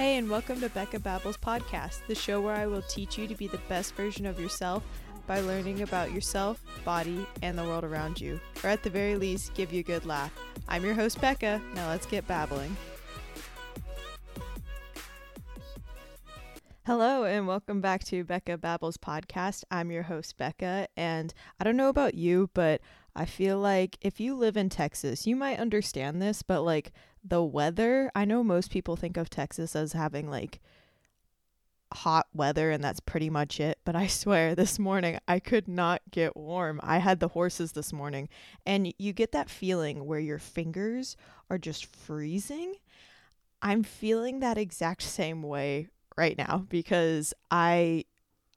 Hey, and welcome to Becca Babbles Podcast, the show where I will teach you to be the best version of yourself by learning about yourself, body, and the world around you, or at the very least, give you a good laugh. I'm your host, Becca. Now let's get babbling. Hello, and welcome back to Becca Babbles Podcast. I'm your host, Becca, and I don't know about you, but I feel like if you live in Texas, you might understand this, but like the weather, I know most people think of Texas as having like hot weather and that's pretty much it, but I swear this morning I could not get warm. I had the horses this morning and you get that feeling where your fingers are just freezing. I'm feeling that exact same way right now because I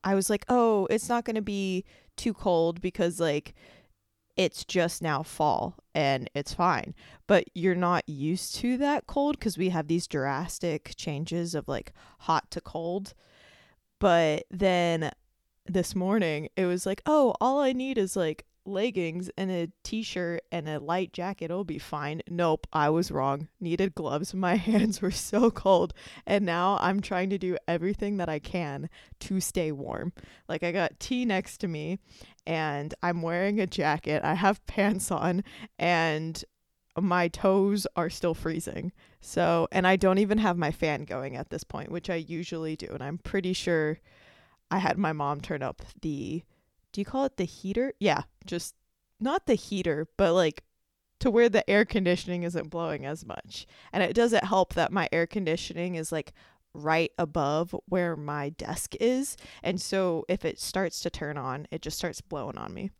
I was like, "Oh, it's not going to be too cold because like it's just now fall and it's fine. But you're not used to that cold because we have these drastic changes of like hot to cold. But then this morning, it was like, oh, all I need is like leggings and a t-shirt and a light jacket it'll be fine. Nope i was wrong. Needed gloves. My hands were so cold. And now i'm trying to do everything that i can to stay warm. Like i got tea next to me and i'm wearing a jacket. I have pants on and my toes are still freezing. So and i don't even have my fan going at this point which i usually do. And i'm pretty sure i had my mom turn up the do you call it the heater? Yeah, just not the heater, but like to where the air conditioning isn't blowing as much. And it doesn't help that my air conditioning is like right above where my desk is. And so if it starts to turn on, it just starts blowing on me.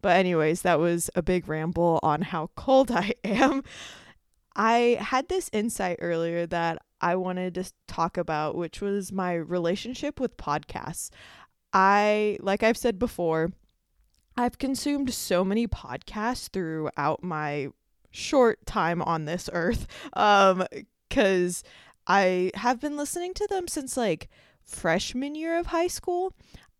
But, anyways, that was a big ramble on how cold I am. I had this insight earlier that I wanted to talk about, which was my relationship with podcasts. I, like I've said before, I've consumed so many podcasts throughout my short time on this earth um cuz I have been listening to them since like freshman year of high school.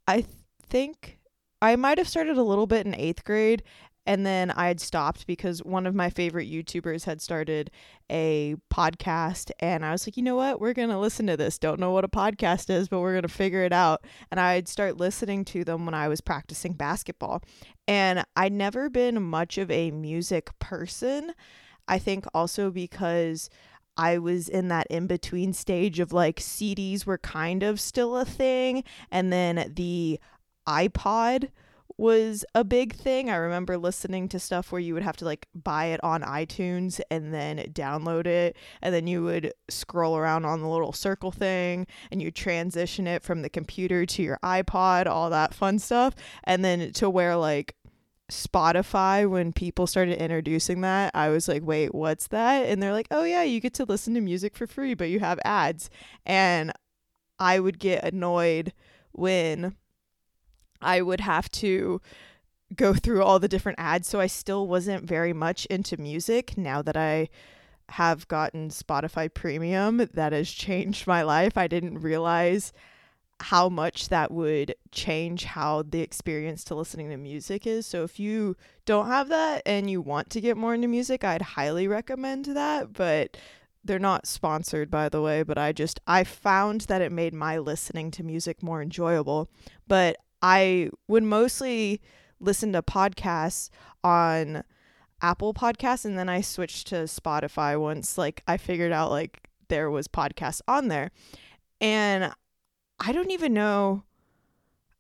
I th- think I might have started a little bit in 8th grade and then I had stopped because one of my favorite YouTubers had started a podcast and I was like, you know what? We're going to listen to this. Don't know what a podcast is, but we're going to figure it out. And I'd start listening to them when I was practicing basketball. And I'd never been much of a music person. I think also because I was in that in between stage of like CDs were kind of still a thing and then the iPod was a big thing. I remember listening to stuff where you would have to like buy it on iTunes and then download it and then you would scroll around on the little circle thing and you transition it from the computer to your iPod, all that fun stuff. And then to where like Spotify when people started introducing that, I was like, "Wait, what's that?" And they're like, "Oh yeah, you get to listen to music for free, but you have ads." And I would get annoyed when I would have to go through all the different ads. So I still wasn't very much into music. Now that I have gotten Spotify Premium, that has changed my life. I didn't realize how much that would change how the experience to listening to music is. So if you don't have that and you want to get more into music, I'd highly recommend that, but they're not sponsored by the way, but I just I found that it made my listening to music more enjoyable. But I would mostly listen to podcasts on Apple Podcasts and then I switched to Spotify once like I figured out like there was podcasts on there. And I don't even know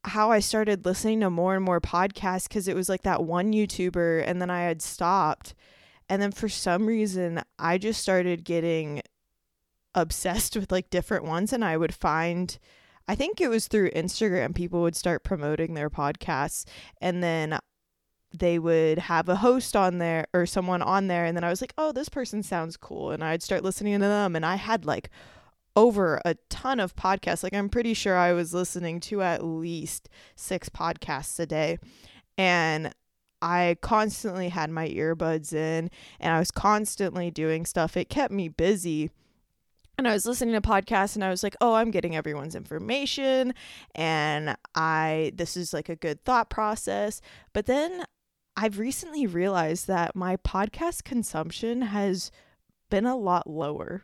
how I started listening to more and more podcasts cuz it was like that one YouTuber and then I had stopped. And then for some reason I just started getting obsessed with like different ones and I would find I think it was through Instagram, people would start promoting their podcasts and then they would have a host on there or someone on there. And then I was like, oh, this person sounds cool. And I'd start listening to them. And I had like over a ton of podcasts. Like, I'm pretty sure I was listening to at least six podcasts a day. And I constantly had my earbuds in and I was constantly doing stuff. It kept me busy and I was listening to podcasts and I was like, "Oh, I'm getting everyone's information and I this is like a good thought process." But then I've recently realized that my podcast consumption has been a lot lower.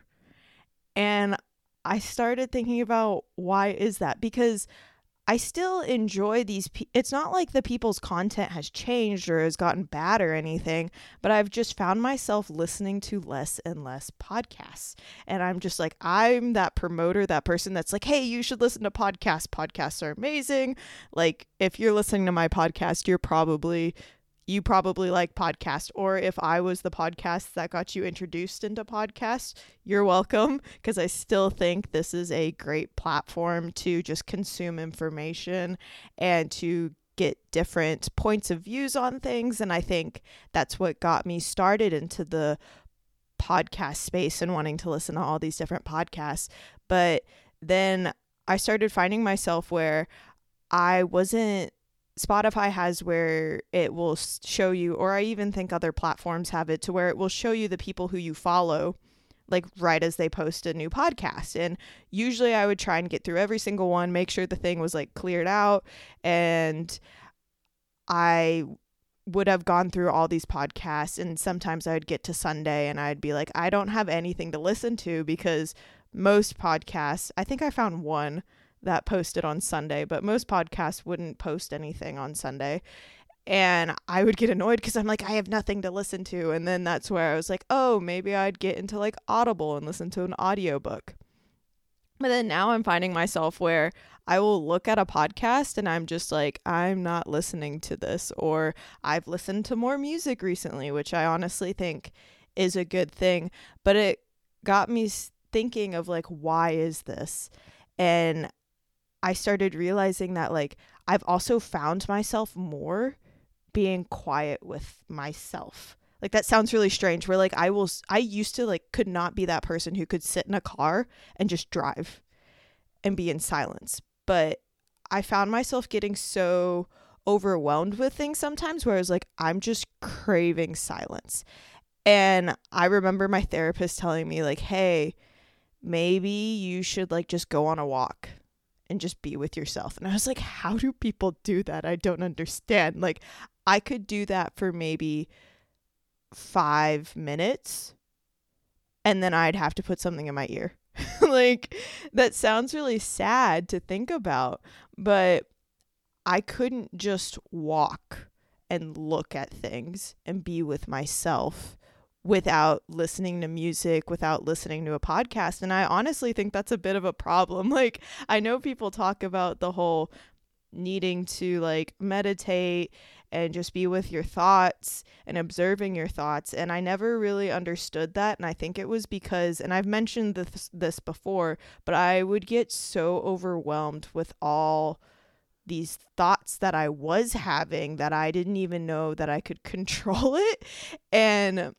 And I started thinking about why is that? Because I still enjoy these. Pe- it's not like the people's content has changed or has gotten bad or anything, but I've just found myself listening to less and less podcasts. And I'm just like, I'm that promoter, that person that's like, hey, you should listen to podcasts. Podcasts are amazing. Like, if you're listening to my podcast, you're probably you probably like podcasts or if I was the podcast that got you introduced into podcasts, you're welcome because I still think this is a great platform to just consume information and to get different points of views on things and I think that's what got me started into the podcast space and wanting to listen to all these different podcasts. But then I started finding myself where I wasn't Spotify has where it will show you, or I even think other platforms have it to where it will show you the people who you follow, like right as they post a new podcast. And usually I would try and get through every single one, make sure the thing was like cleared out. And I would have gone through all these podcasts. And sometimes I would get to Sunday and I'd be like, I don't have anything to listen to because most podcasts, I think I found one that posted on Sunday, but most podcasts wouldn't post anything on Sunday. And I would get annoyed because I'm like, I have nothing to listen to. And then that's where I was like, oh, maybe I'd get into like Audible and listen to an audiobook. But then now I'm finding myself where I will look at a podcast and I'm just like, I'm not listening to this. Or I've listened to more music recently, which I honestly think is a good thing. But it got me thinking of like, why is this? And I started realizing that like I've also found myself more being quiet with myself. Like that sounds really strange where like I will I used to like could not be that person who could sit in a car and just drive and be in silence. But I found myself getting so overwhelmed with things sometimes where I was like I'm just craving silence. And I remember my therapist telling me like, "Hey, maybe you should like just go on a walk." And just be with yourself. And I was like, how do people do that? I don't understand. Like, I could do that for maybe five minutes and then I'd have to put something in my ear. like, that sounds really sad to think about, but I couldn't just walk and look at things and be with myself without listening to music, without listening to a podcast. And I honestly think that's a bit of a problem. Like, I know people talk about the whole needing to like meditate and just be with your thoughts and observing your thoughts and I never really understood that and I think it was because and I've mentioned this this before but I would get so overwhelmed with all these thoughts that I was having that I didn't even know that I could control it and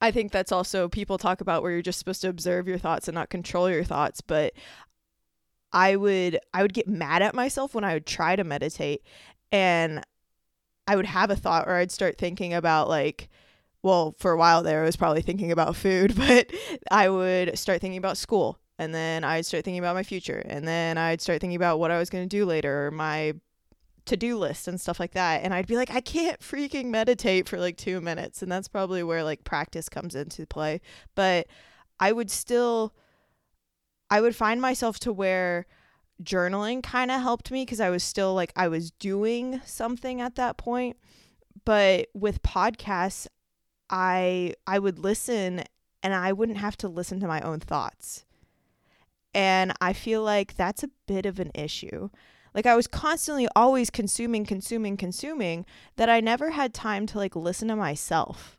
I think that's also people talk about where you're just supposed to observe your thoughts and not control your thoughts, but I would I would get mad at myself when I would try to meditate and I would have a thought or I'd start thinking about like well, for a while there I was probably thinking about food, but I would start thinking about school and then I'd start thinking about my future and then I'd start thinking about what I was going to do later or my to-do list and stuff like that. And i'd be like i can't freaking meditate for like two minutes. And that's probably where like practice comes into play. But i would still i would find myself to where journaling kind of helped me because i was still like i was doing something at that point. But with podcasts i i would listen and i wouldn't have to listen to my own thoughts. And i feel like that's a bit of an issue like I was constantly always consuming, consuming, consuming that I never had time to like listen to myself.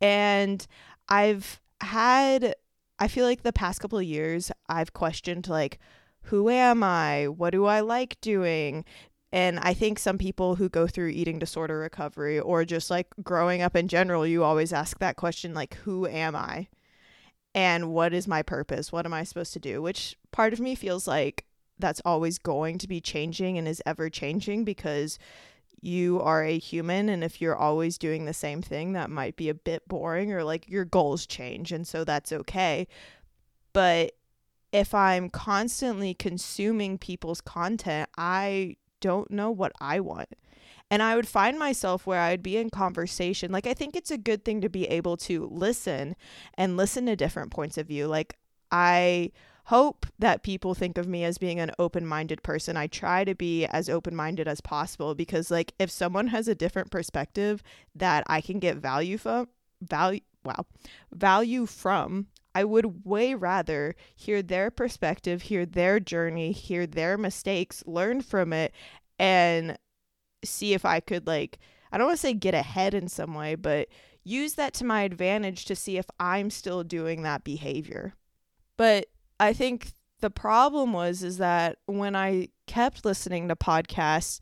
And I've had I feel like the past couple of years I've questioned like who am I? What do I like doing? And I think some people who go through eating disorder recovery or just like growing up in general, you always ask that question like, who am I? And what is my purpose? What am I supposed to do? Which part of me feels like that's always going to be changing and is ever changing because you are a human and if you're always doing the same thing that might be a bit boring or like your goals change and so that's okay. But if i'm constantly consuming people's content i don't know what i want. And i would find myself where i'd be in conversation like i think it's a good thing to be able to listen and listen to different points of view. Like I hope that people think of me as being an open-minded person. I try to be as open-minded as possible because like if someone has a different perspective that I can get value from value wow value from I would way rather hear their perspective, hear their journey, hear their mistakes, learn from it, and see if I could, like, I don't want to say get ahead in some way, but use that to my advantage to see if I'm still doing that behavior. But I think the problem was is that when I kept listening to podcasts,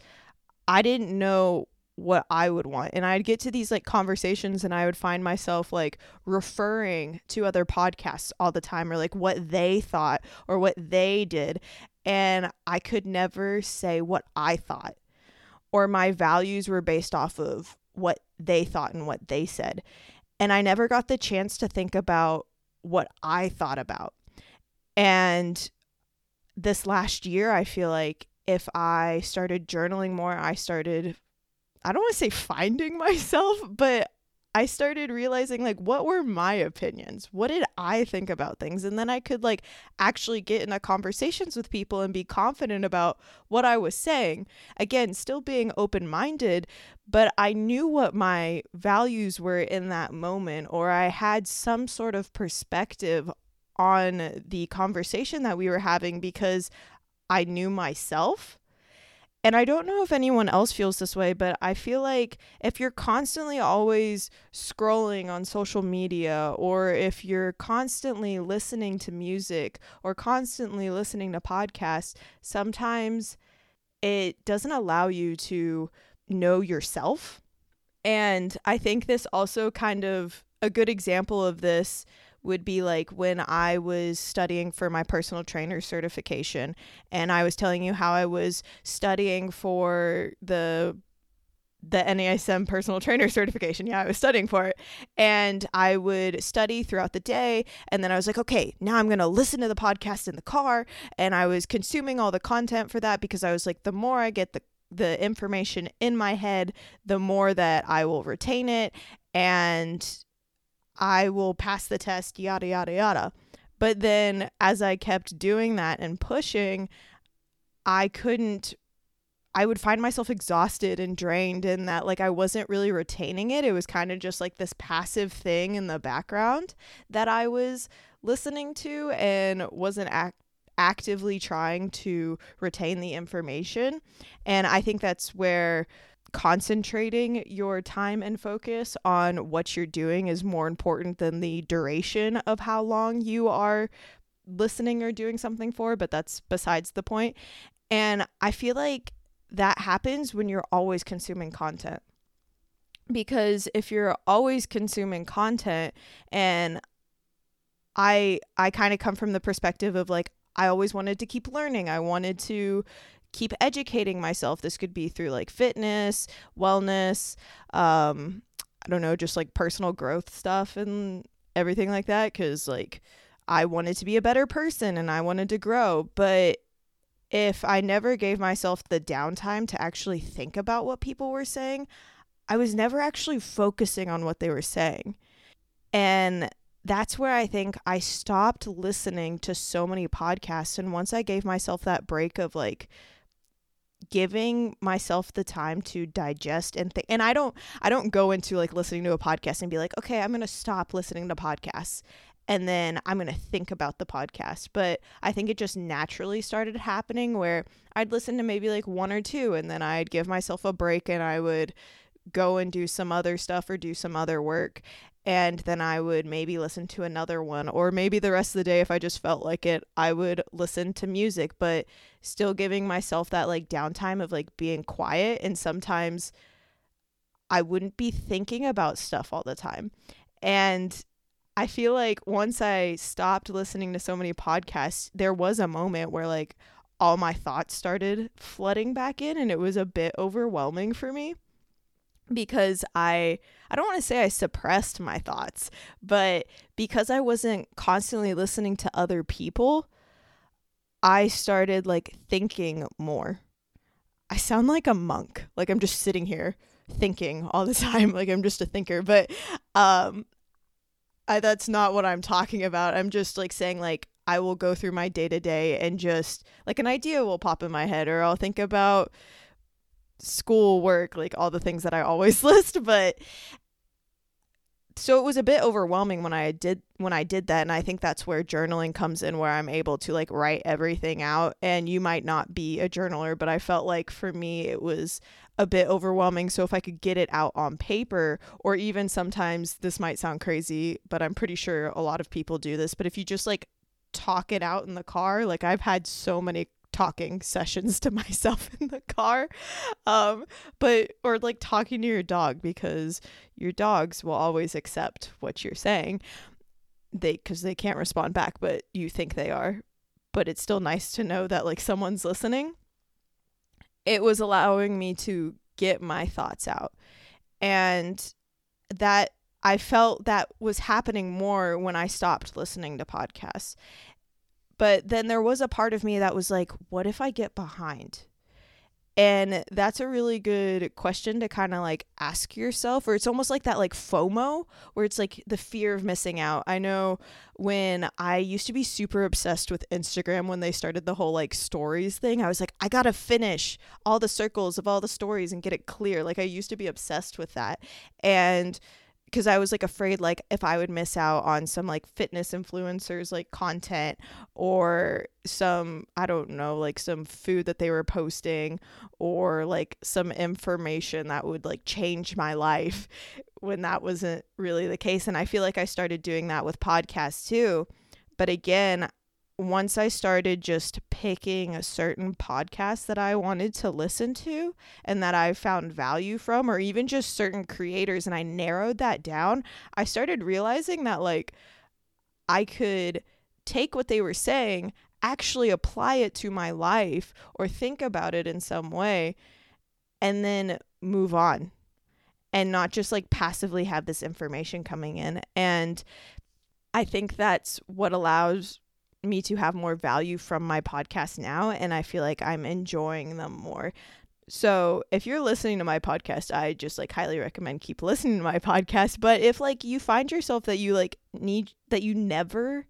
I didn't know what I would want. And I'd get to these like conversations and I would find myself like referring to other podcasts all the time or like what they thought or what they did. And I could never say what I thought or my values were based off of what they thought and what they said. And I never got the chance to think about what I thought about. And this last year, I feel like if I started journaling more, I started I don't want to say finding myself, but I started realizing like what were my opinions? What did I think about things? And then I could like actually get into conversations with people and be confident about what I was saying. Again, still being open-minded, but I knew what my values were in that moment or I had some sort of perspective on the conversation that we were having because I knew myself and I don't know if anyone else feels this way, but I feel like if you're constantly always scrolling on social media, or if you're constantly listening to music or constantly listening to podcasts, sometimes it doesn't allow you to know yourself. And I think this also kind of a good example of this would be like when I was studying for my personal trainer certification and I was telling you how I was studying for the the NASM personal trainer certification. Yeah, I was studying for it. And I would study throughout the day. And then I was like, okay, now I'm going to listen to the podcast in the car. And I was consuming all the content for that because I was like, the more I get the the information in my head, the more that I will retain it. And I will pass the test, yada, yada, yada. But then as I kept doing that and pushing, I couldn't, I would find myself exhausted and drained, and that like I wasn't really retaining it. It was kind of just like this passive thing in the background that I was listening to and wasn't act actively trying to retain the information. And I think that's where concentrating your time and focus on what you're doing is more important than the duration of how long you are listening or doing something for, but that's besides the point. And I feel like that happens when you're always consuming content. Because if you're always consuming content and I I kind of come from the perspective of like I always wanted to keep learning. I wanted to keep educating myself. This could be through like fitness, wellness, um, I don't know, just like personal growth stuff and everything like that. Cause like I wanted to be a better person and I wanted to grow. But if I never gave myself the downtime to actually think about what people were saying, I was never actually focusing on what they were saying. And that's where I think I stopped listening to so many podcasts. And once I gave myself that break of like giving myself the time to digest and think and I don't I don't go into like listening to a podcast and be like, "Okay, I'm going to stop listening to podcasts." And then I'm going to think about the podcast. But I think it just naturally started happening where I'd listen to maybe like one or two and then I'd give myself a break and I would go and do some other stuff or do some other work and then I would maybe listen to another one or maybe the rest of the day if I just felt like it I would listen to music but still giving myself that like downtime of like being quiet and sometimes I wouldn't be thinking about stuff all the time. And I feel like once I stopped listening to so many podcasts there was a moment where like all my thoughts started flooding back in and it was a bit overwhelming for me because I I don't want to say I suppressed my thoughts, but because I wasn't constantly listening to other people, I started like thinking more. I sound like a monk. Like I'm just sitting here thinking all the time like I'm just a thinker, but um I that's not what I'm talking about. I'm just like saying like I will go through my day to day and just like an idea will pop in my head, or I'll think about school work, like all the things that I always list. But so it was a bit overwhelming when I did when I did that and I think that's where journaling comes in where I'm able to like write everything out and you might not be a journaler but I felt like for me it was a bit overwhelming so if I could get it out on paper or even sometimes this might sound crazy but I'm pretty sure a lot of people do this but if you just like talk it out in the car like I've had so many talking sessions to myself in the car um but or like talking to your dog because your dogs will always accept what you're saying. They cuz they can't respond back but you think they are. But it's still nice to know that like someone's listening. It was allowing me to get my thoughts out. And that I felt that was happening more when I stopped listening to podcasts. But then there was a part of me that was like, what if I get behind? And that's a really good question to kind of like ask yourself, or it's almost like that like FOMO, where it's like the fear of missing out. I know when I used to be super obsessed with Instagram when they started the whole like stories thing, I was like, I gotta finish all the circles of all the stories and get it clear. Like I used to be obsessed with that. And because I was like afraid like if I would miss out on some like fitness influencers like content or some I don't know like some food that they were posting or like some information that would like change my life when that wasn't really the case. And I feel like I started doing that with podcasts too. But again once I started just picking a certain podcast that I wanted to listen to and that I found value from, or even just certain creators, and I narrowed that down, I started realizing that like I could take what they were saying, actually apply it to my life, or think about it in some way, and then move on and not just like passively have this information coming in. And I think that's what allows me to have more value from my podcast now and I feel like I'm enjoying them more. So, if you're listening to my podcast, I just like highly recommend keep listening to my podcast, but if like you find yourself that you like need that you never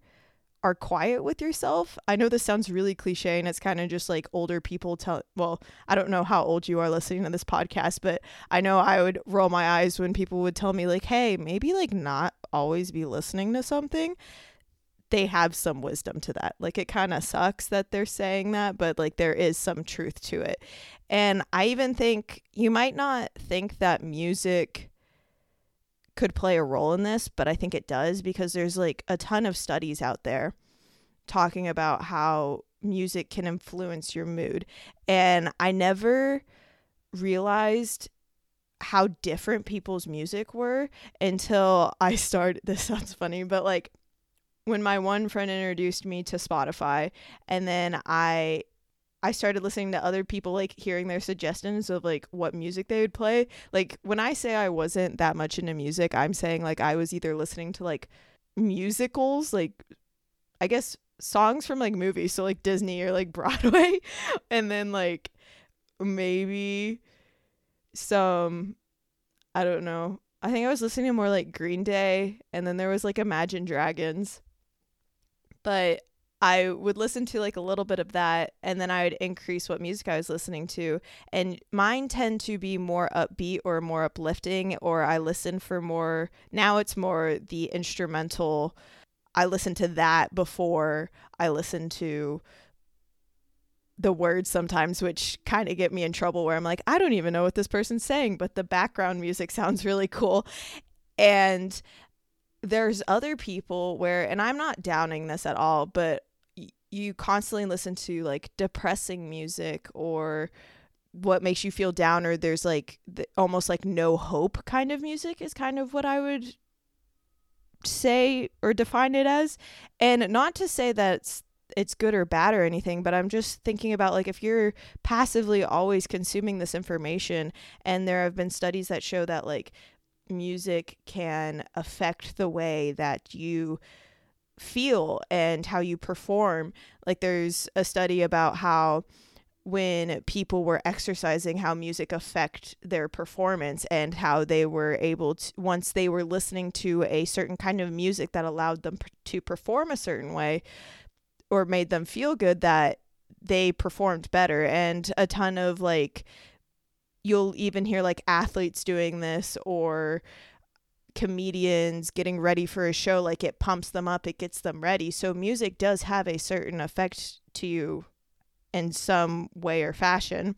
are quiet with yourself. I know this sounds really cliche and it's kind of just like older people tell well, I don't know how old you are listening to this podcast, but I know I would roll my eyes when people would tell me like, "Hey, maybe like not always be listening to something." They have some wisdom to that. Like it kind of sucks that they're saying that, but like there is some truth to it. And I even think you might not think that music could play a role in this, but I think it does because there's like a ton of studies out there talking about how music can influence your mood. And I never realized how different people's music were until I started. This sounds funny, but like when my one friend introduced me to Spotify and then I I started listening to other people like hearing their suggestions of like what music they would play. Like when I say I wasn't that much into music, I'm saying like I was either listening to like musicals, like I guess songs from like movies, so like Disney or like Broadway, and then like maybe some I don't know. I think I was listening to more like Green Day and then there was like Imagine Dragons but I would listen to like a little bit of that and then I would increase what music I was listening to. And mine tend to be more upbeat or more uplifting, or I listen for more. Now it's more the instrumental. I listen to that before I listen to the words sometimes, which kind of get me in trouble where I'm like, I don't even know what this person's saying, but the background music sounds really cool. And there's other people where and I'm not downing this at all, but you constantly listen to like depressing music or what makes you feel down or there's like the, almost like no hope kind of music is kind of what I would say or define it as. And not to say that it's it's good or bad or anything, but I'm just thinking about like if you're passively always consuming this information and there have been studies that show that like music can affect the way that you feel and how you perform. Like there's a study about how when people were exercising how music affect their performance and how they were able to once they were listening to a certain kind of music that allowed them to perform a certain way or made them feel good that they performed better and a ton of like you'll even hear like athletes doing this or comedians getting ready for a show like it pumps them up it gets them ready. So music does have a certain effect to you in some way or fashion.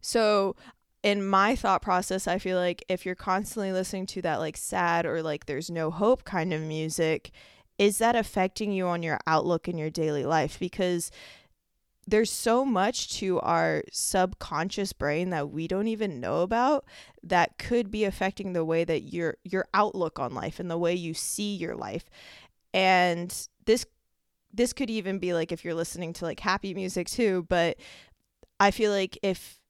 So in my thought process i feel like if you're constantly listening to that like sad or like there's no hope kind of music is that affecting you on your outlook in your daily life? Because there's so much to our subconscious brain that we don't even know about that could be affecting the way that your your outlook on life and the way you see your life. And this this could even be like if you're listening to like happy music too but i feel like if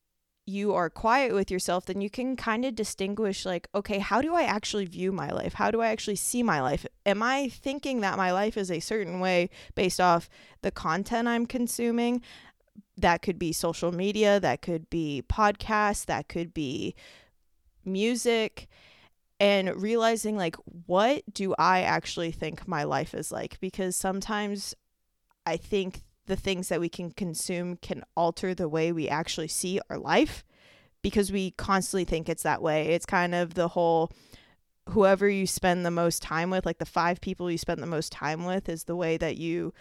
you are quiet with yourself, then you can kind of distinguish, like, okay, how do I actually view my life? How do I actually see my life? Am I thinking that my life is a certain way based off the content I'm consuming? That could be social media, that could be podcasts, that could be music. And realizing, like, what do I actually think my life is like? Because sometimes I think the things that we can consume can alter the way we actually see our life because we constantly think it's that way. It's kind of the whole whoever you spend the most time with, like the five people you spend the most time with, is the way that you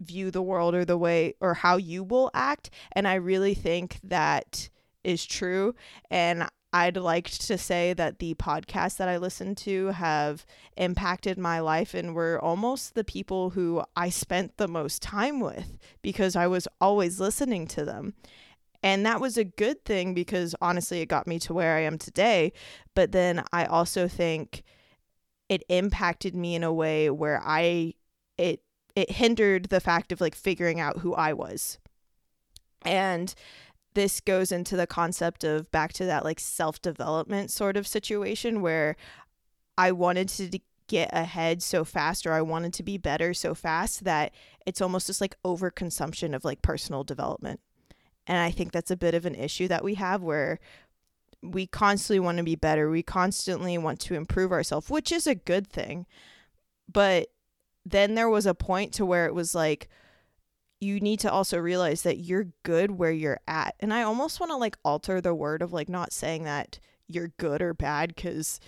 view the world or the way or how you will act. And I really think that is true. And I'd like to say that the podcasts that I listen to have impacted my life and were almost the people who I spent the most time with because I was always listening to them. And that was a good thing because honestly, it got me to where I am today. But then I also think it impacted me in a way where I, it, it hindered the fact of like figuring out who I was. And this goes into the concept of back to that like self development sort of situation where I wanted to get ahead so fast or I wanted to be better so fast that it's almost just like overconsumption of like personal development. And I think that's a bit of an issue that we have where we constantly want to be better. We constantly want to improve ourselves, which is a good thing. But then there was a point to where it was like, you need to also realize that you're good where you're at. And I almost want to like alter the word of like not saying that you're good or bad because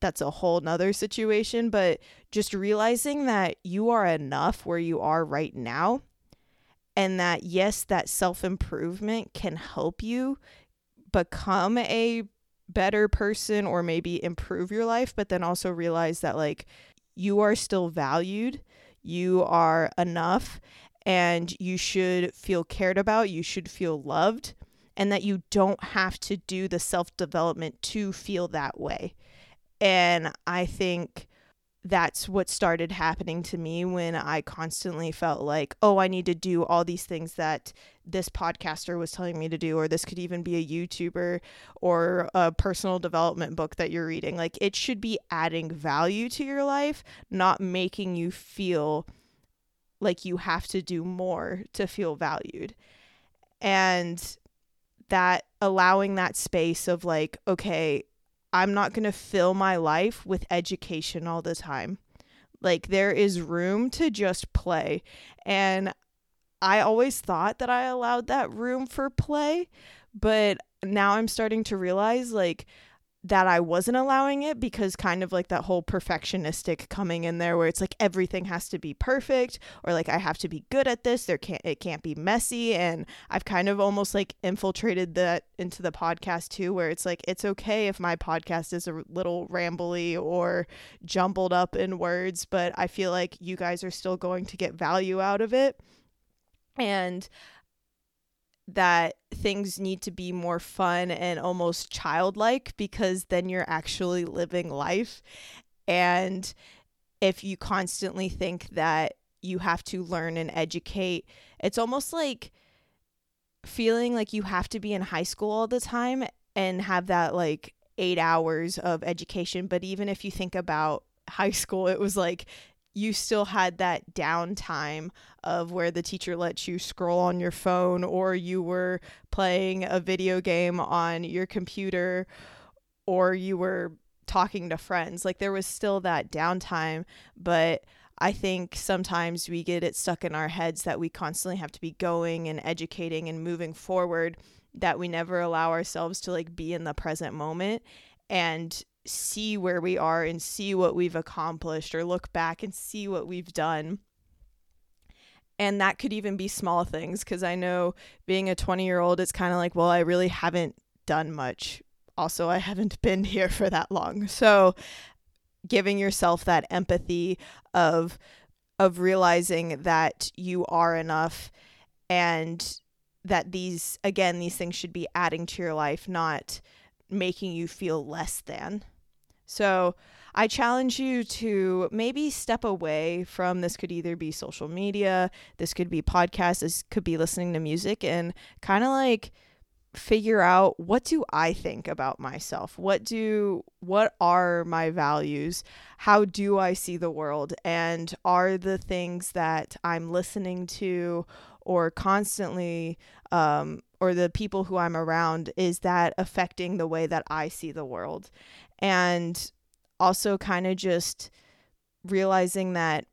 that's a whole nother situation, but just realizing that you are enough where you are right now. And that, yes, that self improvement can help you become a better person or maybe improve your life, but then also realize that like you are still valued, you are enough, and you should feel cared about, you should feel loved, and that you don't have to do the self development to feel that way. And I think that's what started happening to me when I constantly felt like, oh, I need to do all these things that this podcaster was telling me to do, or this could even be a YouTuber or a personal development book that you're reading. Like, it should be adding value to your life, not making you feel like you have to do more to feel valued. And that allowing that space of like, okay, I'm not going to fill my life with education all the time. Like, there is room to just play. And I always thought that I allowed that room for play, but now I'm starting to realize like that I wasn't allowing it because kind of like that whole perfectionistic coming in there where it's like everything has to be perfect or like I have to be good at this there can't it can't be messy. And I've kind of almost like infiltrated that into the podcast too where it's like it's okay if my podcast is a little rambly or jumbled up in words but I feel like you guys are still going to get value out of it. And that things need to be more fun and almost childlike because then you're actually living life. And if you constantly think that you have to learn and educate, it's almost like feeling like you have to be in high school all the time and have that like eight hours of education. But even if you think about high school, it was like you still had that downtime of where the teacher lets you scroll on your phone or you were playing a video game on your computer or you were talking to friends. Like there was still that downtime, but I think sometimes we get it stuck in our heads that we constantly have to be going and educating and moving forward, that we never allow ourselves to like be in the present moment and see where we are and see what we've accomplished or look back and see what we've done. And that could even be small things because I know being a 20 year old, it's kind of like, well, I really haven't done much. Also, I haven't been here for that long. So giving yourself that empathy of of realizing that you are enough and that these again these things should be adding to your life not making you feel less than so i challenge you to maybe step away from this could either be social media this could be podcasts this could be listening to music and kind of like figure out what do I think about myself? What do what are my values? How do I see the world? And are the things that I'm listening to or constantly um, or the people who I'm around is that affecting the way that I see the world? And also kind of just realizing that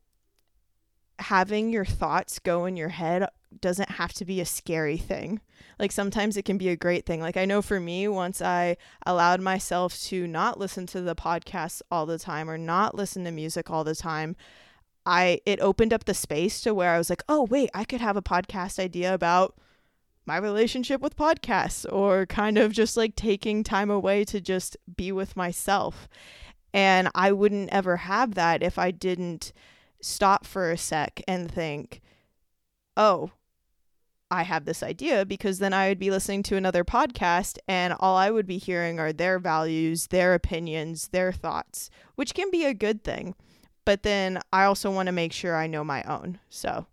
having your thoughts go in your head doesn't have to be a scary thing. Like sometimes it can be a great thing. Like I know for me, once I allowed myself to not listen to the podcasts all the time or not listen to music all the time, I it opened up the space to where I was like, "Oh, wait, I could have a podcast idea about my relationship with podcasts or kind of just like taking time away to just be with myself." And I wouldn't ever have that if I didn't stop for a sec and think, "Oh, I have this idea because then I would be listening to another podcast and all I would be hearing are their values, their opinions, their thoughts, which can be a good thing. But then I also want to make sure I know my own. So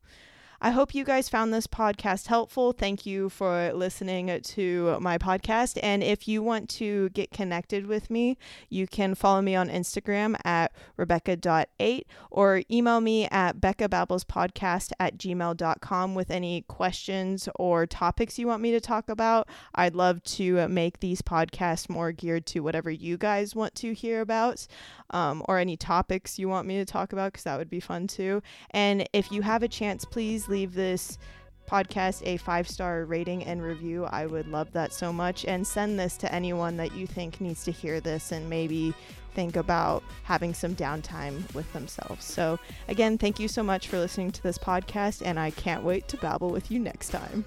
I hope you guys found this podcast helpful. Thank you for listening to my podcast. And if you want to get connected with me, you can follow me on Instagram at Rebecca.8 or email me at BeccaBabblesPodcast at gmail.com with any questions or topics you want me to talk about. I'd love to make these podcasts more geared to whatever you guys want to hear about um, or any topics you want me to talk about because that would be fun too. And if you have a chance, please leave this podcast a five star rating and review. I would love that so much. And send this to anyone that you think needs to hear this and maybe think about having some downtime with themselves. So, again, thank you so much for listening to this podcast, and I can't wait to babble with you next time.